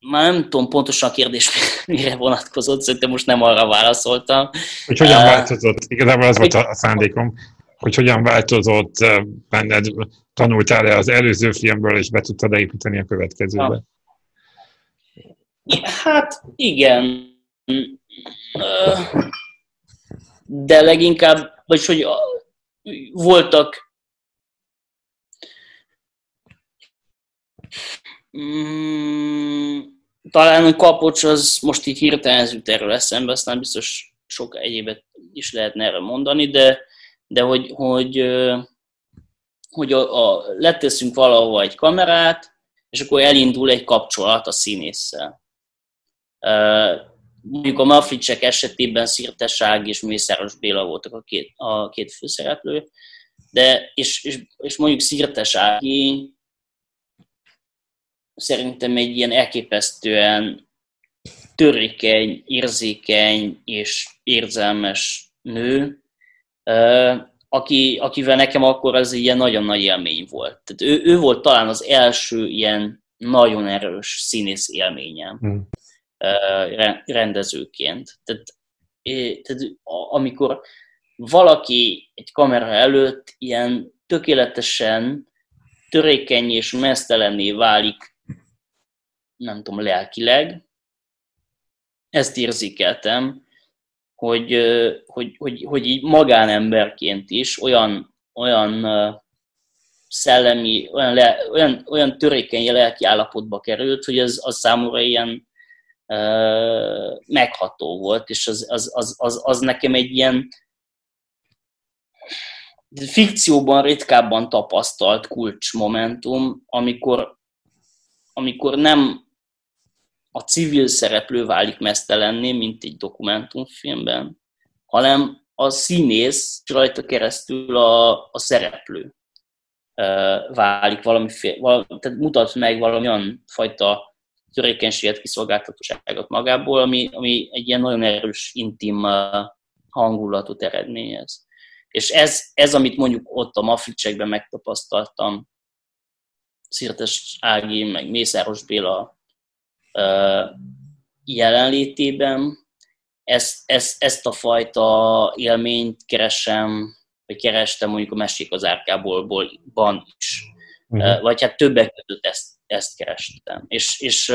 Már nem tudom pontosan a kérdés mire vonatkozott, szerintem most nem arra válaszoltam. Hogy hogyan változott? Igazából az volt a szándékom, hogy hogyan változott benned, tanultál-e az előző filmből, és be tudtad építeni a következőbe? Hát igen. De leginkább, vagy hogy voltak mm, talán a kapocs az most így hirtelen ez erről eszembe, aztán biztos sok egyébet is lehetne erre mondani, de, de hogy, hogy, hogy a, a, leteszünk valahova egy kamerát, és akkor elindul egy kapcsolat a színésszel. Mondjuk a Mafricsek esetében Szirteság és Mészáros Béla voltak a két, a két főszereplő, de és, és, és mondjuk Szirtesági szerintem egy ilyen elképesztően törékeny, érzékeny és érzelmes nő, aki, akivel nekem akkor az ilyen nagyon nagy élmény volt. Tehát ő, ő volt talán az első ilyen nagyon erős színész élményem hmm. rendezőként. Tehát, tehát amikor valaki egy kamera előtt ilyen tökéletesen törékeny és mesztelenné válik, nem tudom, lelkileg, ezt érzékeltem, hogy, hogy, hogy, hogy így magánemberként is olyan, olyan szellemi, olyan, le, olyan, olyan törékeny lelki állapotba került, hogy az, az számomra ilyen uh, megható volt, és az, az, az, az, az nekem egy ilyen fikcióban ritkábban tapasztalt kulcsmomentum, amikor, amikor nem a civil szereplő válik mesztelenné, mint egy dokumentumfilmben, hanem a színész rajta keresztül a, a szereplő válik valami, tehát mutat meg valami olyan fajta törékenységet, kiszolgáltatottságot magából, ami, ami egy ilyen nagyon erős, intim hangulatot eredményez. És ez, ez amit mondjuk ott a Mafricsekben megtapasztaltam, Szirtes Ági, meg Mészáros Béla jelenlétében, ezt, ezt, ezt a fajta élményt keresem, vagy kerestem mondjuk a Mesék az árkából is. Uh-huh. Vagy hát többek között ezt, ezt kerestem. És, és,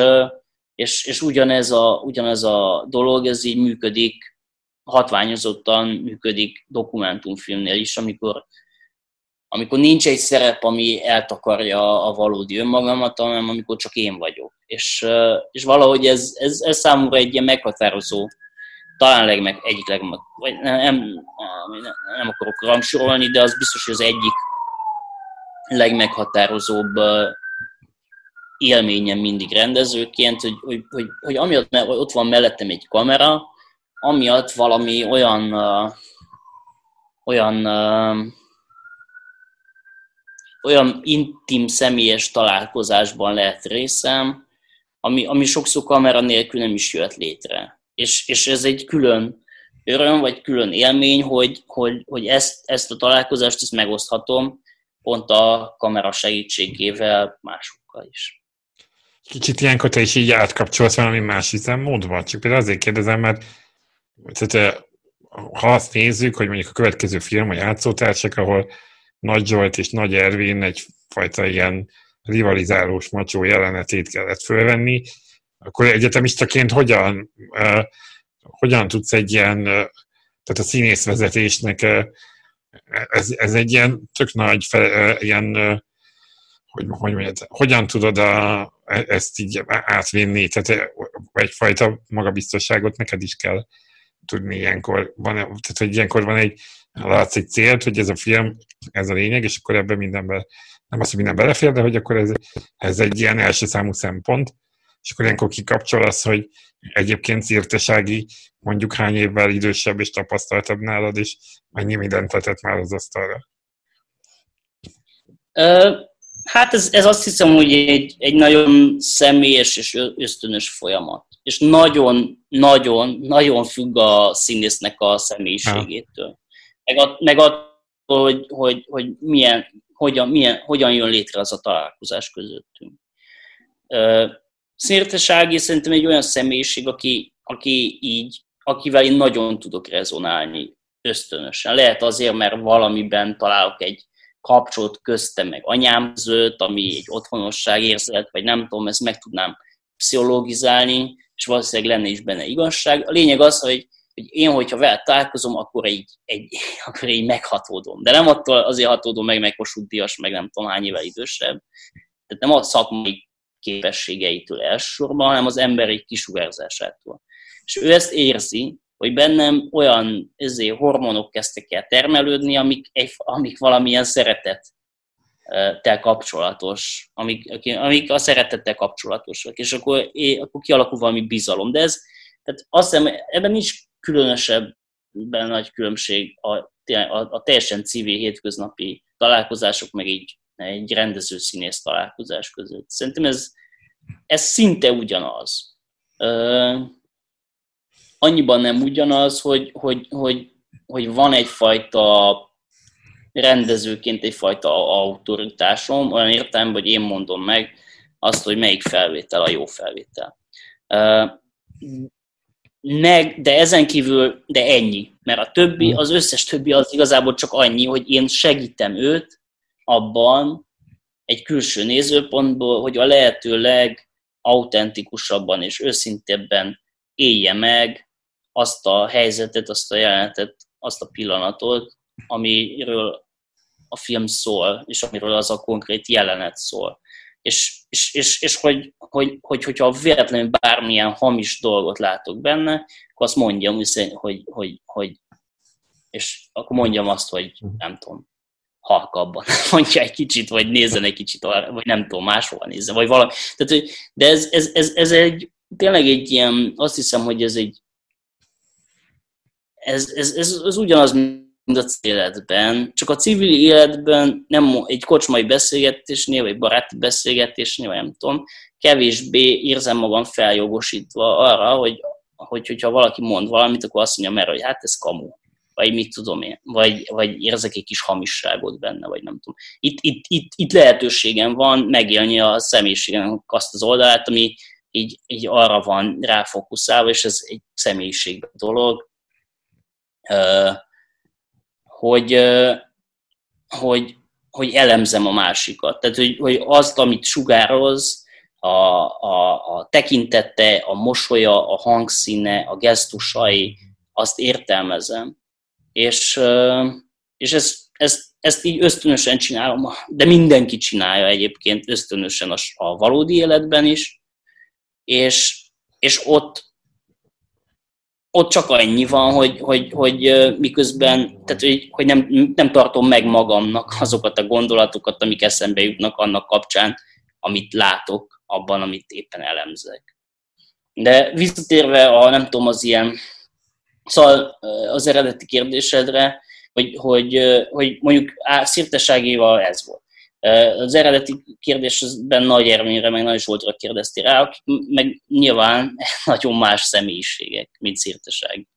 és, és ugyanez, a, ugyanez a dolog, ez így működik, hatványozottan működik dokumentumfilmnél is, amikor amikor nincs egy szerep, ami eltakarja a valódi önmagamat, hanem amikor csak én vagyok. És, és valahogy ez, ez, ez számomra egy ilyen meghatározó, talán legmeg, egyik legmeg, vagy nem, nem, nem akarok rangsorolni, de az biztos, hogy az egyik legmeghatározóbb élményem mindig rendezőként, hogy, hogy, hogy, hogy amiatt mert ott van mellettem egy kamera, amiatt valami olyan, olyan olyan intim, személyes találkozásban lehet részem, ami, ami sokszor kamera nélkül nem is jött létre. És, és ez egy külön öröm, vagy külön élmény, hogy, hogy, hogy ezt, ezt a találkozást ezt megoszthatom pont a kamera segítségével másokkal is. Kicsit ilyenkor te is így átkapcsolsz valami más üzemmódba? Csak például azért kérdezem, mert tehát, ha azt nézzük, hogy mondjuk a következő film a játszótársak, ahol nagy Zsolt és Nagy Ervin egyfajta ilyen rivalizálós macsó jelenetét kellett fölvenni, akkor egyetemistaként hogyan, uh, hogyan tudsz egy ilyen, uh, tehát a színészvezetésnek uh, ez, ez egy ilyen tök nagy, fe, uh, ilyen, uh, hogy, hogy mondjad, hogyan tudod a, ezt így átvinni, tehát egyfajta magabiztosságot neked is kell tudni ilyenkor. Van, tehát, hogy ilyenkor van egy látszik célt, hogy ez a film, ez a lényeg, és akkor ebben mindenben, nem azt, hogy minden belefér, de hogy akkor ez, ez egy ilyen első számú szempont, és akkor ilyenkor kikapcsolasz, hogy egyébként szírtesági mondjuk hány évvel idősebb és tapasztaltabb nálad, és mennyi mindent tetett már az asztalra? Hát ez, ez azt hiszem, hogy egy, egy nagyon személyes és ösztönös folyamat. És nagyon, nagyon, nagyon függ a színésznek a személyiségétől meg, a, meg attól, hogy, hogy, hogy milyen, hogyan, milyen, hogyan jön létre az a találkozás közöttünk. Szértesági szerintem egy olyan személyiség, aki, aki így, akivel én nagyon tudok rezonálni ösztönösen. Lehet azért, mert valamiben találok egy kapcsolat köztem meg anyám között, ami egy otthonosság érzet, vagy nem tudom, ezt meg tudnám pszichológizálni, és valószínűleg lenne is benne igazság. A lényeg az, hogy hogy én, hogyha vele találkozom, akkor egy, egy, akkor egy meghatódom. De nem attól azért hatódom meg, meg Kossuth meg nem tudom hány évvel idősebb. Tehát nem a szakmai képességeitől elsősorban, hanem az emberi kisugárzásától. És ő ezt érzi, hogy bennem olyan ezért hormonok kezdtek el termelődni, amik, amik valamilyen szeretet tel kapcsolatos, amik, amik a szeretettel kapcsolatosak, és akkor, é, akkor kialakul valami bizalom. De ez, tehát azt hiszem, ebben nincs különösebben nagy különbség a, a, a teljesen civil hétköznapi találkozások, meg így egy rendező színész találkozás között. Szerintem ez, ez szinte ugyanaz. Uh, annyiban nem ugyanaz, hogy, hogy, hogy, hogy van egyfajta rendezőként egyfajta autoritásom, olyan értelem, hogy én mondom meg azt, hogy melyik felvétel a jó felvétel. Meg, de ezen kívül, de ennyi. Mert a többi, az összes többi az igazából csak annyi, hogy én segítem őt abban egy külső nézőpontból, hogy a lehető legautentikusabban és őszintebben élje meg azt a helyzetet, azt a jelenetet, azt a pillanatot, amiről a film szól, és amiről az a konkrét jelenet szól. És, és, és, és hogy, hogy, hogy, hogyha véletlenül bármilyen hamis dolgot látok benne, akkor azt mondjam, hogy, hogy, hogy, hogy és akkor mondjam azt, hogy nem tudom, halkabban mondja egy kicsit, vagy nézzen egy kicsit, vagy nem tudom, máshol nézzen, vagy valami. Tehát, de ez, ez, ez, ez egy, tényleg egy ilyen, azt hiszem, hogy ez egy, ez, ez, ez, ez ugyanaz, mint a életben, csak a civil életben nem egy kocsmai beszélgetésnél, vagy baráti beszélgetésnél, vagy nem tudom, kevésbé érzem magam feljogosítva arra, hogy, hogy hogyha valaki mond valamit, akkor azt mondja, mert hogy hát ez kamu, vagy mit tudom én, vagy, vagy érzek egy kis hamisságot benne, vagy nem tudom. Itt, itt, itt, itt lehetőségem van megélni a személyiségem azt az oldalát, ami így, így arra van ráfokuszálva, és ez egy személyiség dolog. Uh, hogy, hogy, hogy elemzem a másikat. Tehát, hogy, hogy azt, amit sugároz, a, a, a tekintete, a mosolya, a hangszíne, a gesztusai, azt értelmezem. És, és ez, ez, ezt így ösztönösen csinálom, de mindenki csinálja egyébként ösztönösen a, a valódi életben is, és, és ott ott csak annyi van, hogy, hogy, hogy miközben, tehát hogy, hogy nem, nem tartom meg magamnak azokat a gondolatokat, amik eszembe jutnak annak kapcsán, amit látok abban, amit éppen elemzek. De visszatérve a, nem tudom, az ilyen, szóval az eredeti kérdésedre, hogy, hogy, hogy mondjuk szirteságéval ez volt. Az eredeti kérdésben Nagy Ervényre, meg Nagy Zsoltra kérdezti rá, akik meg nyilván nagyon más személyiségek, mint Szirteság.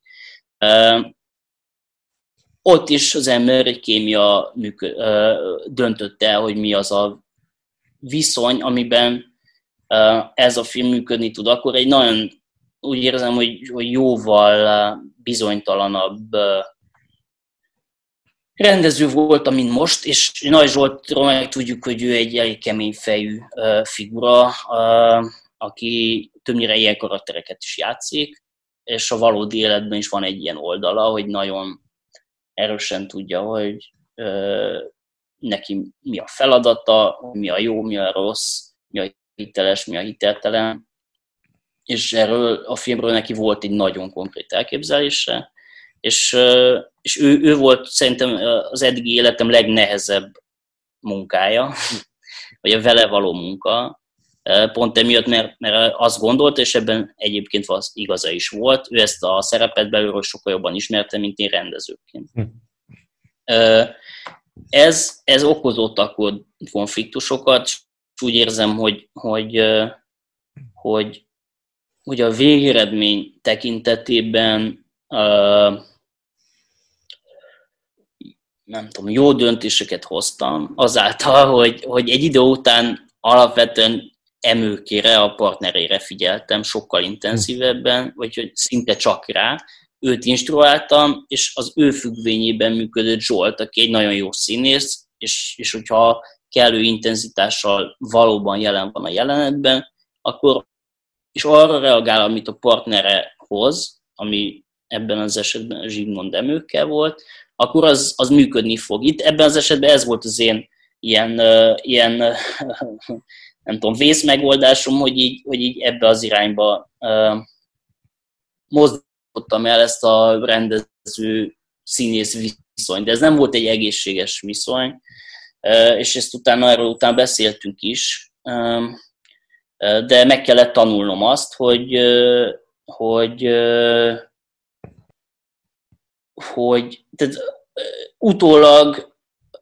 Ott is az ember egy kémia döntött el, hogy mi az a viszony, amiben ez a film működni tud. Akkor egy nagyon úgy érzem, hogy, hogy jóval bizonytalanabb rendező volt, mint most, és Nagy Zsoltról meg tudjuk, hogy ő egy elég kemény fejű figura, aki többnyire ilyen karaktereket is játszik, és a valódi életben is van egy ilyen oldala, hogy nagyon erősen tudja, hogy neki mi a feladata, mi a jó, mi a rossz, mi a hiteles, mi a hiteltelen. És erről a filmről neki volt egy nagyon konkrét elképzelése, és, és ő, ő volt szerintem az eddigi életem legnehezebb munkája, vagy a vele való munka, pont emiatt, mert, mert azt gondolta, és ebben egyébként az igaza is volt, ő ezt a szerepet belülről sokkal jobban ismerte, mint én rendezőként. Hm. Ez, ez okozott akkor konfliktusokat, és úgy érzem, hogy, hogy, hogy, hogy a végeredmény tekintetében nem tudom, jó döntéseket hoztam, azáltal, hogy, hogy egy idő után alapvetően emőkére, a partnerére figyeltem sokkal intenzívebben, vagy hogy szinte csak rá, őt instruáltam, és az ő függvényében működött Zsolt, aki egy nagyon jó színész, és, és hogyha kellő intenzitással valóban jelen van a jelenetben, akkor és arra reagál, amit a partnere hoz, ami ebben az esetben Zsigmond Emőkkel volt, akkor az, az működni fog. Itt ebben az esetben ez volt az én ilyen, ilyen nem tudom, vészmegoldásom, hogy így, hogy így ebbe az irányba indítottam el ezt a rendező színész viszony, de ez nem volt egy egészséges viszony, és ezt utána erről után beszéltünk is, de meg kellett tanulnom azt, hogy, hogy, hogy tehát utólag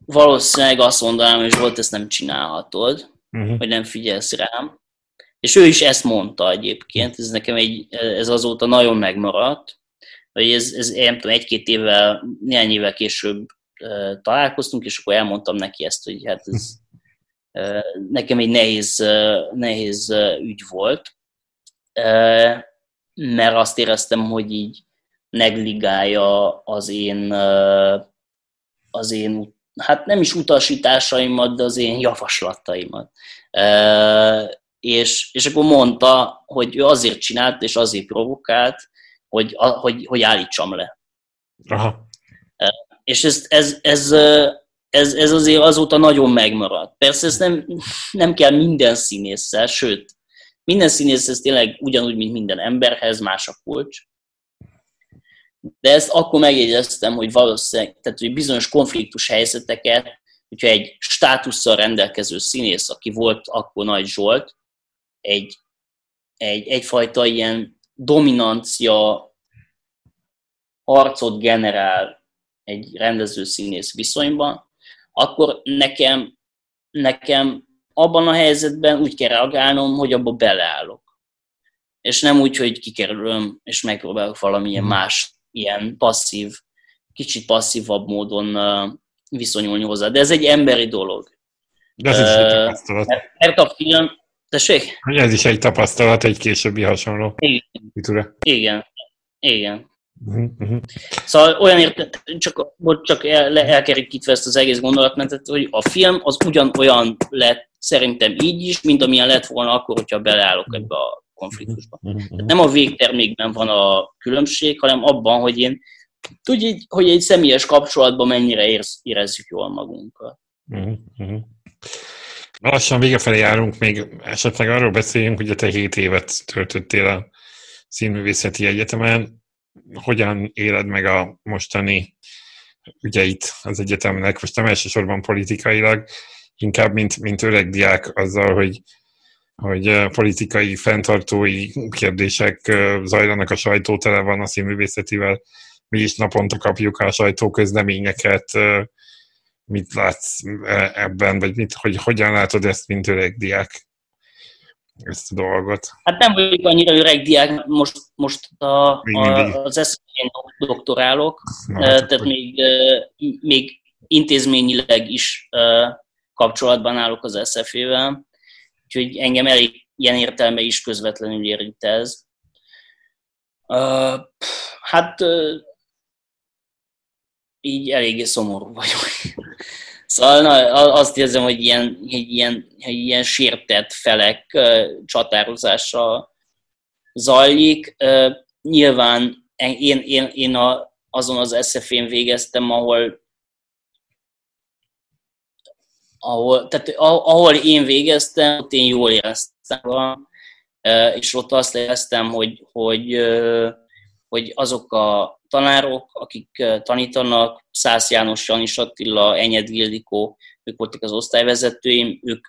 valószínűleg azt mondanám, hogy volt, ezt nem csinálhatod, uh-huh. vagy nem figyelsz rám. És ő is ezt mondta egyébként, ez nekem egy, ez azóta nagyon megmaradt, hogy ez, ez nem tudom, egy-két évvel, néhány évvel később uh, találkoztunk, és akkor elmondtam neki ezt, hogy hát ez uh, nekem egy nehéz, uh, nehéz ügy volt, mert azt éreztem, hogy így negligálja az én, az én hát nem is utasításaimat, de az én javaslataimat. És, és akkor mondta, hogy ő azért csinált, és azért provokált, hogy, hogy, hogy állítsam le. Aha. És ez, ez, ez, ez, ez azért azóta nagyon megmaradt. Persze ez nem, nem kell minden színésszel, sőt, minden színészhez tényleg ugyanúgy, mint minden emberhez, más a kulcs. De ezt akkor megjegyeztem, hogy valószínűleg, tehát hogy bizonyos konfliktus helyzeteket, hogyha egy státusszal rendelkező színész, aki volt akkor Nagy Zsolt, egy, egy, egyfajta ilyen dominancia harcot generál egy rendező-színész viszonyban, akkor nekem, nekem abban a helyzetben úgy kell reagálnom, hogy abba beleállok. És nem úgy, hogy kikerülöm, és megpróbálok valamilyen hmm. más, ilyen passzív, kicsit passzívabb módon viszonyulni hozzá. De ez egy emberi dolog. De ez is egy tapasztalat. Mert a film, tessék? Ez is egy tapasztalat, egy későbbi hasonló. Igen. Igen. Igen. Uh-huh. Szóval olyan érte, csak, csak el, elkerítve ezt az egész gondolatmenetet, hogy a film az ugyanolyan lett szerintem így is, mint amilyen lett volna akkor, hogyha beleállok ebbe a konfliktusba. Tehát nem a végtermékben van a különbség, hanem abban, hogy én tudj, hogy egy személyes kapcsolatban mennyire érz, érezzük jól magunkat. Uh-huh. Lassan vége felé járunk, még esetleg arról beszéljünk, hogy te 7 évet töltöttél a színművészeti egyetemen hogyan éled meg a mostani ügyeit az egyetemnek, most nem elsősorban politikailag, inkább mint, mint öreg diák azzal, hogy, hogy politikai, fenntartói kérdések zajlanak a sajtó, tele van a színművészetivel, mi is naponta kapjuk a sajtóközleményeket, mit látsz ebben, vagy mit, hogy hogyan látod ezt, mint öreg diák? ezt a dolgot. Hát nem vagyok annyira öreg diák, most, most a, a, az eszén doktorálok, Na, hát tehát akkor... még, még intézményileg is kapcsolatban állok az SF-ével, úgyhogy engem elég ilyen értelme is közvetlenül érint ez. Hát így eléggé szomorú vagyok. Szóval na, azt érzem, hogy ilyen, egy ilyen, egy ilyen sértett felek uh, csatározása zajlik. Uh, nyilván én, én, én a, azon az SF-én végeztem, ahol ahol, tehát ahol én végeztem, ott én jól éreztem, és ott azt éreztem, hogy, hogy, hogy azok a tanárok, akik tanítanak, Szász János, Janis Attila, Enyed Gildikó, ők voltak az osztályvezetőim, ők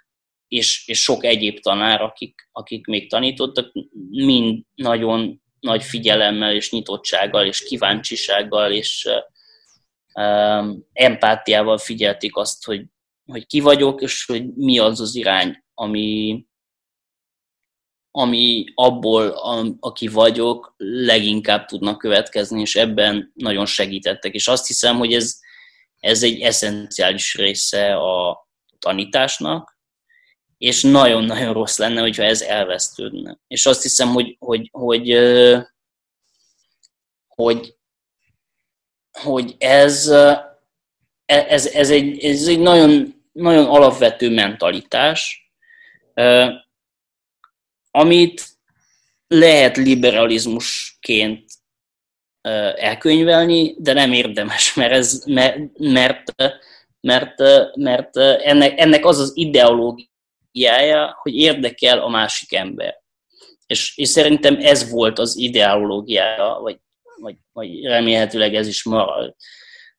és, és sok egyéb tanár, akik, akik még tanítottak, mind nagyon nagy figyelemmel és nyitottsággal és kíváncsisággal és um, empátiával figyelték azt, hogy, hogy ki vagyok, és hogy mi az az irány, ami, ami abból, aki vagyok, leginkább tudnak következni, és ebben nagyon segítettek. És azt hiszem, hogy ez, ez egy eszenciális része a tanításnak, és nagyon-nagyon rossz lenne, hogyha ez elvesztődne. És azt hiszem, hogy, hogy, hogy, hogy, hogy ez, ez, ez, egy, ez egy nagyon, nagyon alapvető mentalitás, amit lehet liberalizmusként elkönyvelni, de nem érdemes, mert, ez, mert, mert, mert, ennek, ennek az az ideológiája, hogy érdekel a másik ember. És, és szerintem ez volt az ideológiája, vagy vagy, vagy remélhetőleg ez is marad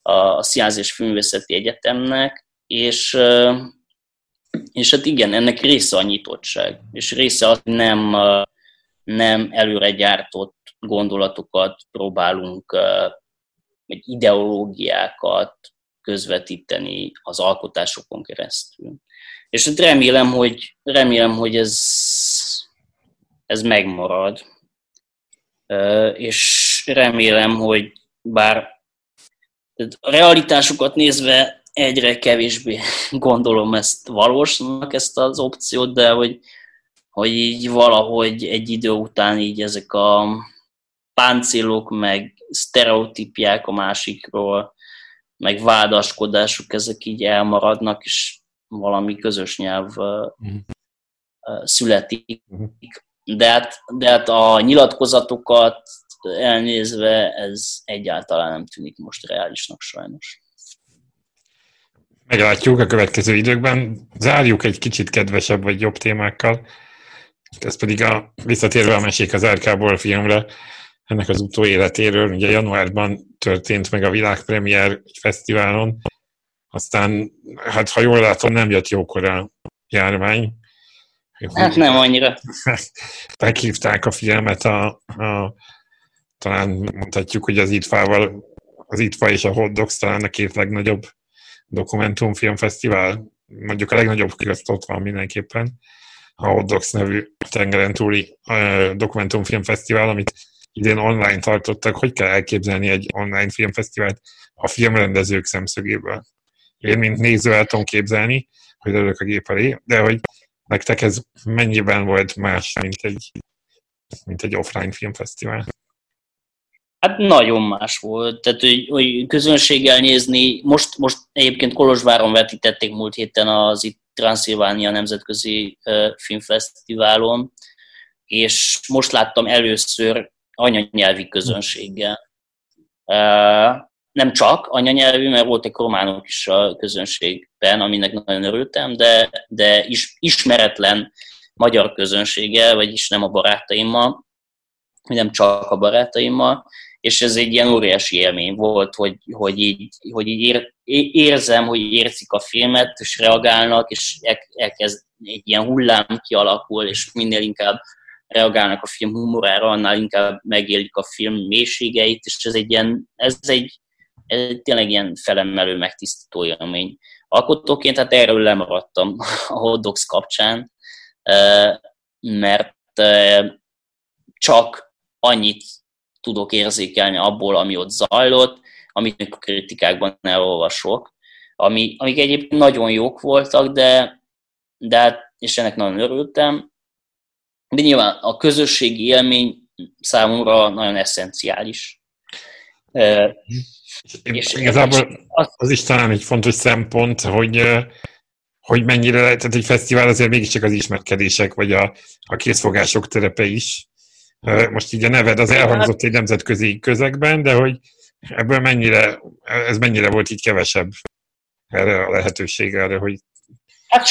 a Sziáz és Filmvészeti Egyetemnek, és, és hát igen, ennek része a nyitottság, és része az, hogy nem, nem előre gyártott gondolatokat próbálunk, vagy ideológiákat közvetíteni az alkotásokon keresztül. És hát remélem, hogy, remélem, hogy ez, ez megmarad. És remélem, hogy bár a realitásokat nézve egyre kevésbé gondolom ezt valósnak, ezt az opciót, de hogy, hogy így valahogy egy idő után így ezek a páncélok, meg sztereotípiák a másikról, meg vádaskodások, ezek így elmaradnak, és valami közös nyelv uh-huh. születik. Uh-huh. De, hát, de hát a nyilatkozatokat elnézve ez egyáltalán nem tűnik most reálisnak sajnos. Meglátjuk a következő időkben. Zárjuk egy kicsit kedvesebb vagy jobb témákkal. Ez pedig a visszatérve a mesék az RK-ból filmre, ennek az utóéletéről. Ugye januárban történt meg a világpremiér egy fesztiválon, aztán, hát ha jól látom, nem jött jókor a járvány. Hát nem annyira. Meghívták a filmet a, a talán mondhatjuk, hogy az ITFA-val, az ITFA és a Hot Dogs talán a két legnagyobb dokumentumfilmfesztivál, mondjuk a legnagyobb közt ott van mindenképpen, a Hot Dogs nevű tengeren túli dokumentumfilmfesztivál, amit idén online tartottak. Hogy kell elképzelni egy online filmfesztivált a filmrendezők szemszögéből? Én, mint néző el tudom képzelni, hogy örök a gép elé, de hogy nektek ez mennyiben volt más, mint egy, mint egy offline filmfesztivál? Hát nagyon más volt, tehát hogy, hogy közönséggel nézni, most, most egyébként Kolozsváron vetítették múlt héten az itt Transzilvánia Nemzetközi Filmfesztiválon, és most láttam először anyanyelvi közönséggel. Nem csak anyanyelvű, mert volt egy románok is a közönségben, aminek nagyon örültem, de, de is, ismeretlen magyar közönséggel, vagyis nem a barátaimmal, nem csak a barátaimmal, és ez egy ilyen óriási élmény volt, hogy, hogy így, hogy így ér, érzem, hogy érzik a filmet, és reagálnak, és elkezd egy ilyen hullám kialakul, és minél inkább reagálnak a film humorára, annál inkább megélik a film mélységeit, és ez egy ilyen, ez egy, ez tényleg ilyen felemelő, megtisztító élmény. Alkotóként hát erről lemaradtam a Hot Dogs kapcsán, mert csak annyit tudok érzékelni abból, ami ott zajlott, amit a kritikákban elolvasok, ami, amik egyébként nagyon jók voltak, de, de hát, és ennek nagyon örültem, de nyilván a közösségi élmény számomra nagyon eszenciális. És igazából az, is talán egy fontos szempont, hogy hogy mennyire lehet, tehát egy fesztivál azért mégiscsak az ismerkedések, vagy a, a készfogások terepe is. Most így a neved az elhangzott egy nemzetközi közegben, de hogy ebből mennyire, ez mennyire volt így kevesebb erre a lehetőség erre, hogy... Hát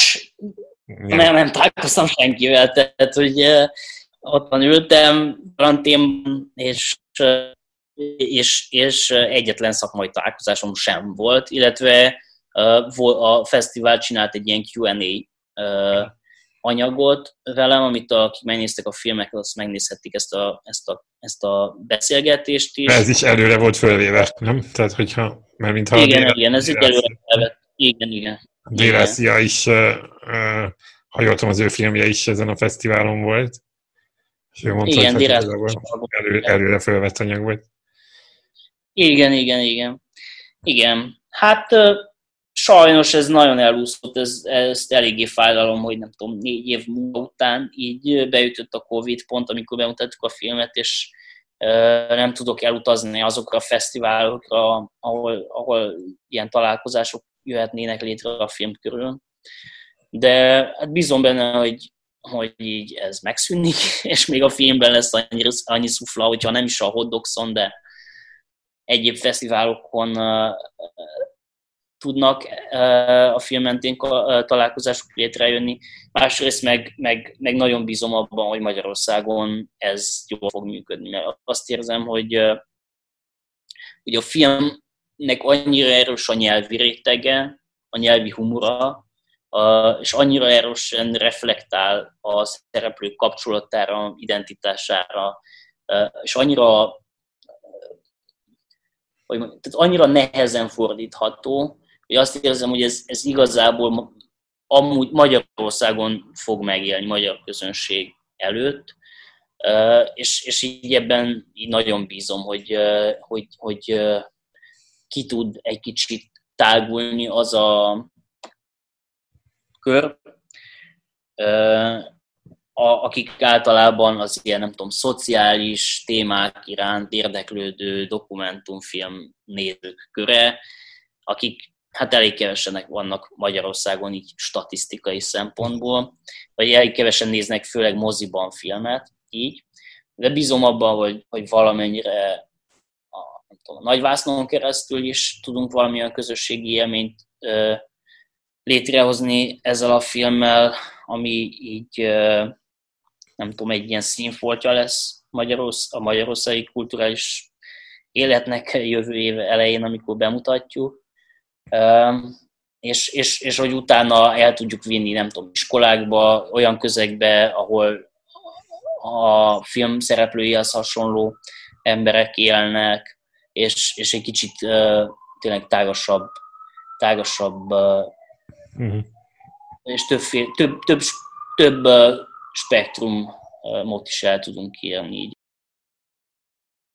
ja. nem, nem találkoztam senkivel, tehát hogy ott van ültem, karantén, és, és, és egyetlen szakmai találkozásom sem volt, illetve a fesztivál csinált egy ilyen Q&A anyagot velem, amit akik megnéztek a filmek, azt megnézhetik ezt a, ezt a, ezt a beszélgetést is. Ez is előre volt fölvéve, nem? Tehát, hogyha, mert mintha igen, dél, igen, ez egy előre felvett. Igen, igen. Délászia is, ha jól tudom, az ő filmje is ezen a fesztiválon volt. És ő mondta, igen, hogy hát elő, előre fölvett anyag volt. Igen, igen, igen. Igen. Hát sajnos ez nagyon elúszott, ez, ezt eléggé fájdalom, hogy nem tudom, négy év múlva után így beütött a Covid pont, amikor bemutattuk a filmet, és nem tudok elutazni azokra a fesztiválokra, ahol, ahol ilyen találkozások jöhetnének létre a film körül. De hát bízom benne, hogy, hogy így ez megszűnik, és még a filmben lesz annyi, annyi szufla, hogyha nem is a Hot de egyéb fesztiválokon tudnak a film mentén találkozások létrejönni. Másrészt meg, meg, meg nagyon bízom abban, hogy Magyarországon ez jól fog működni. Mert azt érzem, hogy hogy a filmnek annyira erős a nyelvi rétege, a nyelvi humora, és annyira erősen reflektál a szereplők kapcsolatára, identitására, és annyira, hogy mondjam, tehát annyira nehezen fordítható, hogy azt érzem, hogy ez, ez igazából amúgy Magyarországon fog megélni magyar közönség előtt, és, és így ebben így nagyon bízom, hogy, hogy, hogy ki tud egy kicsit tágulni az a kör, akik általában az ilyen, nem tudom, szociális témák iránt érdeklődő dokumentumfilm nézők köre, akik hát elég kevesenek vannak Magyarországon így statisztikai szempontból, vagy elég kevesen néznek főleg moziban filmet, így, de bízom abban, hogy, hogy valamennyire a, nem tudom, a nagyvásznon keresztül is tudunk valamilyen közösségi élményt ö, létrehozni ezzel a filmmel, ami így ö, nem tudom, egy ilyen színfoltja lesz Magyarorsz, a magyarországi kulturális életnek jövő év elején, amikor bemutatjuk és, és, és hogy utána el tudjuk vinni, nem tudom, iskolákba, olyan közegbe, ahol a film szereplőihez hasonló emberek élnek, és, és egy kicsit tényleg tágasabb, tágasabb uh-huh. és több, több, több, több spektrumot is el tudunk élni így